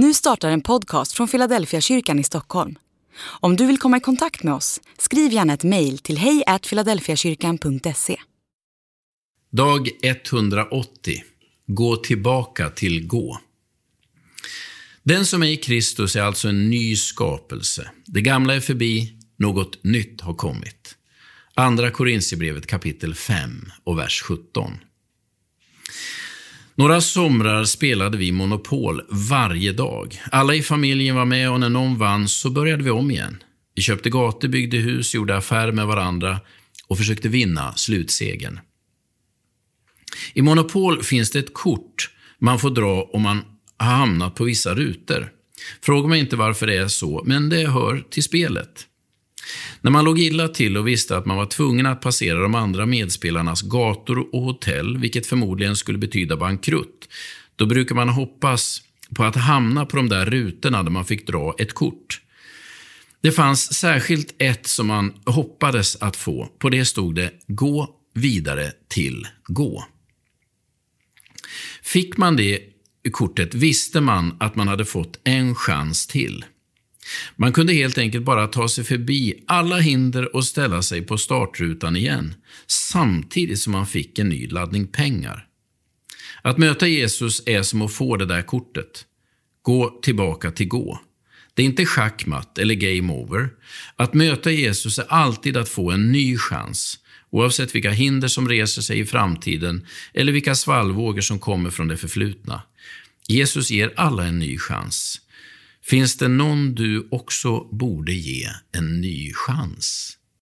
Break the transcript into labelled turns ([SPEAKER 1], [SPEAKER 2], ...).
[SPEAKER 1] Nu startar en podcast från Philadelphia kyrkan i Stockholm. Om du vill komma i kontakt med oss, skriv gärna ett mejl till hejfiladelfiakyrkan.se.
[SPEAKER 2] Dag 180. Gå tillbaka till gå. Den som är i Kristus är alltså en ny skapelse. Det gamla är förbi, något nytt har kommit. Andra Korintierbrevet kapitel 5 och vers 17. Några somrar spelade vi Monopol varje dag. Alla i familjen var med och när någon vann så började vi om igen. Vi köpte gator, byggde hus, gjorde affärer med varandra och försökte vinna slutsegen. I Monopol finns det ett kort man får dra om man har hamnat på vissa rutor. Fråga mig inte varför det är så, men det hör till spelet. När man låg illa till och visste att man var tvungen att passera de andra medspelarnas gator och hotell, vilket förmodligen skulle betyda bankrutt, då brukar man hoppas på att hamna på de där rutorna där man fick dra ett kort. Det fanns särskilt ett som man hoppades att få. På det stod det ”Gå vidare till gå”. Fick man det kortet visste man att man hade fått en chans till. Man kunde helt enkelt bara ta sig förbi alla hinder och ställa sig på startrutan igen, samtidigt som man fick en ny laddning pengar. Att möta Jesus är som att få det där kortet. Gå tillbaka till gå. Det är inte schackmatt eller game over. Att möta Jesus är alltid att få en ny chans, oavsett vilka hinder som reser sig i framtiden eller vilka svallvågor som kommer från det förflutna. Jesus ger alla en ny chans. Finns det någon du också borde ge en ny chans?